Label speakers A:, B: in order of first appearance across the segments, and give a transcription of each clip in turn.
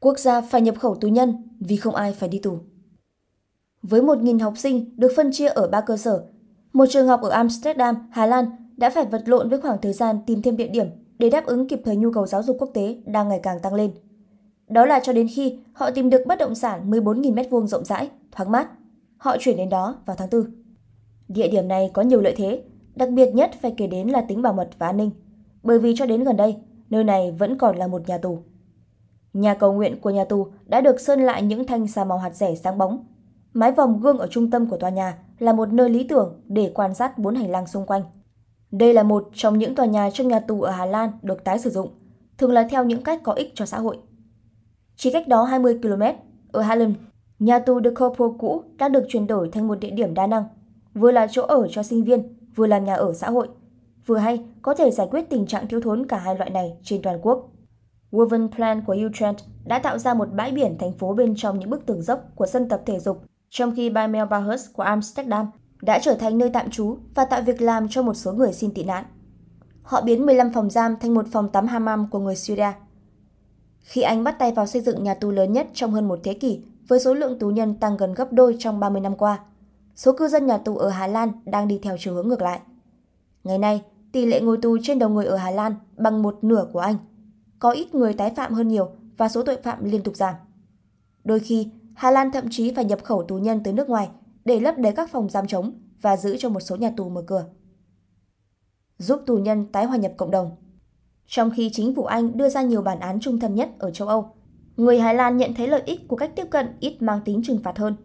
A: Quốc gia phải nhập khẩu tù nhân vì không ai phải đi tù. Với 1.000 học sinh được phân chia ở ba cơ sở, một trường học ở Amsterdam, Hà Lan đã phải vật lộn với khoảng thời gian tìm thêm địa điểm để đáp ứng kịp thời nhu cầu giáo dục quốc tế đang ngày càng tăng lên. Đó là cho đến khi họ tìm được bất động sản 14.000 m2 rộng rãi, thoáng mát. Họ chuyển đến đó vào tháng 4. Địa điểm này có nhiều lợi thế, đặc biệt nhất phải kể đến là tính bảo mật và an ninh, bởi vì cho đến gần đây, nơi này vẫn còn là một nhà tù. Nhà cầu nguyện của nhà tù đã được sơn lại những thanh xà màu hạt rẻ sáng bóng. Mái vòng gương ở trung tâm của tòa nhà là một nơi lý tưởng để quan sát bốn hành lang xung quanh. Đây là một trong những tòa nhà trong nhà tù ở Hà Lan được tái sử dụng, thường là theo những cách có ích cho xã hội. Chỉ cách đó 20 km, ở Haarlem, nhà tù De Koopel cũ đã được chuyển đổi thành một địa điểm đa năng, vừa là chỗ ở cho sinh viên, vừa là nhà ở xã hội. Vừa hay có thể giải quyết tình trạng thiếu thốn cả hai loại này trên toàn quốc. Woven Plan của Utrecht đã tạo ra một bãi biển thành phố bên trong những bức tường dốc của sân tập thể dục, trong khi Bijlmerbushus của Amsterdam đã trở thành nơi tạm trú và tạo việc làm cho một số người xin tị nạn. Họ biến 15 phòng giam thành một phòng tắm hammam của người Syria. Khi Anh bắt tay vào xây dựng nhà tù lớn nhất trong hơn một thế kỷ, với số lượng tù nhân tăng gần gấp đôi trong 30 năm qua, số cư dân nhà tù ở Hà Lan đang đi theo chiều hướng ngược lại. Ngày nay, tỷ lệ ngồi tù trên đầu người ở Hà Lan bằng một nửa của Anh. Có ít người tái phạm hơn nhiều và số tội phạm liên tục giảm. Đôi khi, Hà Lan thậm chí phải nhập khẩu tù nhân từ nước ngoài để lấp đầy các phòng giam trống và giữ cho một số nhà tù mở cửa. Giúp tù nhân tái hòa nhập cộng đồng Trong khi chính phủ Anh đưa ra nhiều bản án trung thân nhất ở châu Âu, người Hà Lan nhận thấy lợi ích của cách tiếp cận ít mang tính trừng phạt hơn.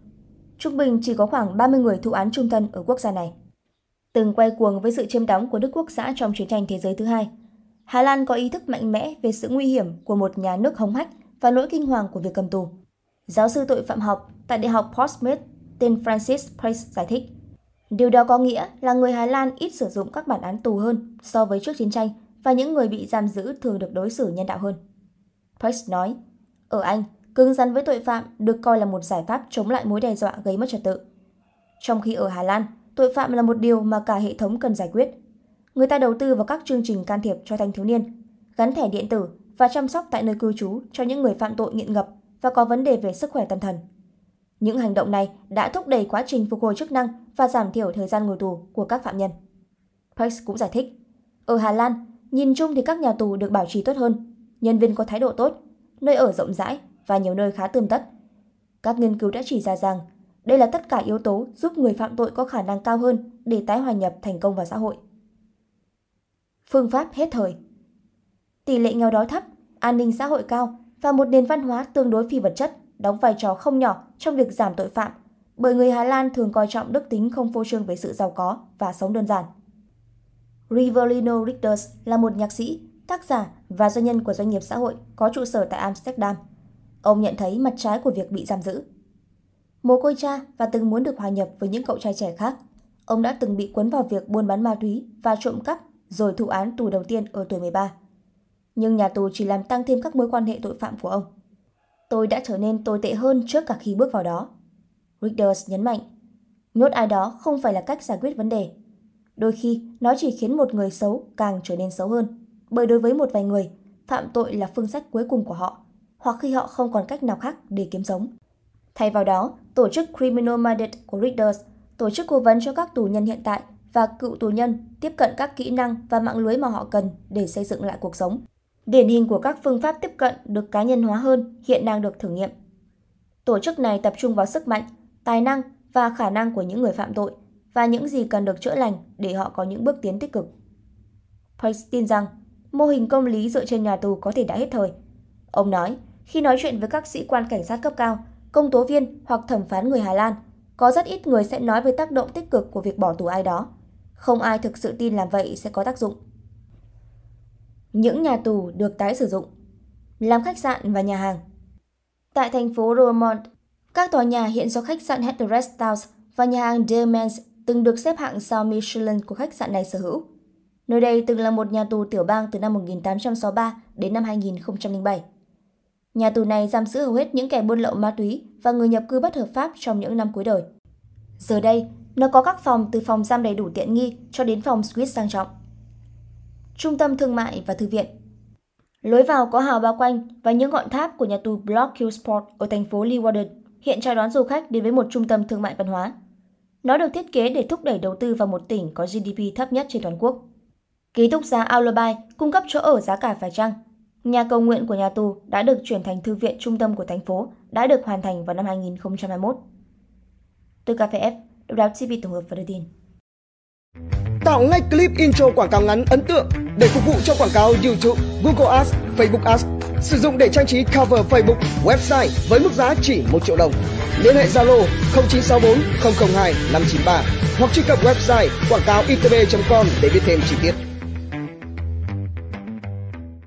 A: Trung bình chỉ có khoảng 30 người thụ án trung thân ở quốc gia này. Từng quay cuồng với sự chiếm đóng của Đức Quốc xã trong chiến tranh thế giới thứ hai, Hà Lan có ý thức mạnh mẽ về sự nguy hiểm của một nhà nước hống hách và nỗi kinh hoàng của việc cầm tù. Giáo sư tội phạm học tại Đại học Portsmouth tên Francis Price giải thích. Điều đó có nghĩa là người Hà Lan ít sử dụng các bản án tù hơn so với trước chiến tranh và những người bị giam giữ thường được đối xử nhân đạo hơn. Price nói, ở Anh, cứng rắn với tội phạm được coi là một giải pháp chống lại mối đe dọa gây mất trật tự. Trong khi ở Hà Lan, tội phạm là một điều mà cả hệ thống cần giải quyết. Người ta đầu tư vào các chương trình can thiệp cho thanh thiếu niên, gắn thẻ điện tử và chăm sóc tại nơi cư trú cho những người phạm tội nghiện ngập và có vấn đề về sức khỏe tâm thần. Những hành động này đã thúc đẩy quá trình phục hồi chức năng và giảm thiểu thời gian ngồi tù của các phạm nhân. Price cũng giải thích, ở Hà Lan, nhìn chung thì các nhà tù được bảo trì tốt hơn, nhân viên có thái độ tốt, nơi ở rộng rãi và nhiều nơi khá tươm tất. Các nghiên cứu đã chỉ ra rằng đây là tất cả yếu tố giúp người phạm tội có khả năng cao hơn để tái hòa nhập thành công vào xã hội. Phương pháp hết thời Tỷ lệ nghèo đói thấp, an ninh xã hội cao và một nền văn hóa tương đối phi vật chất đóng vai trò không nhỏ trong việc giảm tội phạm, bởi người Hà Lan thường coi trọng đức tính không phô trương về sự giàu có và sống đơn giản. Riverino Richters là một nhạc sĩ, tác giả và doanh nhân của doanh nghiệp xã hội có trụ sở tại Amsterdam. Ông nhận thấy mặt trái của việc bị giam giữ. Mồ côi cha và từng muốn được hòa nhập với những cậu trai trẻ khác, ông đã từng bị cuốn vào việc buôn bán ma túy và trộm cắp rồi thụ án tù đầu tiên ở tuổi 13. Nhưng nhà tù chỉ làm tăng thêm các mối quan hệ tội phạm của ông tôi đã trở nên tồi tệ hơn trước cả khi bước vào đó. Richters nhấn mạnh, nhốt ai đó không phải là cách giải quyết vấn đề. Đôi khi, nó chỉ khiến một người xấu càng trở nên xấu hơn, bởi đối với một vài người, phạm tội là phương sách cuối cùng của họ, hoặc khi họ không còn cách nào khác để kiếm sống. Thay vào đó, tổ chức Criminal Minded của Richters, tổ chức cố vấn cho các tù nhân hiện tại và cựu tù nhân tiếp cận các kỹ năng và mạng lưới mà họ cần để xây dựng lại cuộc sống. Điển hình của các phương pháp tiếp cận được cá nhân hóa hơn hiện đang được thử nghiệm. Tổ chức này tập trung vào sức mạnh, tài năng và khả năng của những người phạm tội và những gì cần được chữa lành để họ có những bước tiến tích cực. Price tin rằng mô hình công lý dựa trên nhà tù có thể đã hết thời. Ông nói, khi nói chuyện với các sĩ quan cảnh sát cấp cao, công tố viên hoặc thẩm phán người Hà Lan, có rất ít người sẽ nói về tác động tích cực của việc bỏ tù ai đó. Không ai thực sự tin làm vậy sẽ có tác dụng những nhà tù được tái sử dụng, làm khách sạn và nhà hàng. Tại thành phố Roermond, các tòa nhà hiện do khách sạn Headrest House và nhà hàng Demens từng được xếp hạng sao Michelin của khách sạn này sở hữu. Nơi đây từng là một nhà tù tiểu bang từ năm 1863 đến năm 2007. Nhà tù này giam giữ hầu hết những kẻ buôn lậu ma túy và người nhập cư bất hợp pháp trong những năm cuối đời. Giờ đây, nó có các phòng từ phòng giam đầy đủ tiện nghi cho đến phòng suite sang trọng trung tâm thương mại và thư viện. Lối vào có hào bao quanh và những ngọn tháp của nhà tù Block Hill Sport ở thành phố Leeuwarden hiện chào đón du khách đến với một trung tâm thương mại văn hóa. Nó được thiết kế để thúc đẩy đầu tư vào một tỉnh có GDP thấp nhất trên toàn quốc. Ký túc xá Aulabai cung cấp chỗ ở giá cả phải chăng. Nhà cầu nguyện của nhà tù đã được chuyển thành thư viện trung tâm của thành phố, đã được hoàn thành vào năm 2021. Từ Cà Phê F, đáo TV tổng hợp và đưa tin.
B: Tạo ngay clip intro quảng cáo ngắn ấn tượng để phục vụ cho quảng cáo YouTube, Google Ads, Facebook Ads. Sử dụng để trang trí cover Facebook, website với mức giá chỉ 1 triệu đồng. Liên hệ Zalo 0964 002 593 hoặc truy cập website quảng cáo itb.com để biết thêm chi tiết.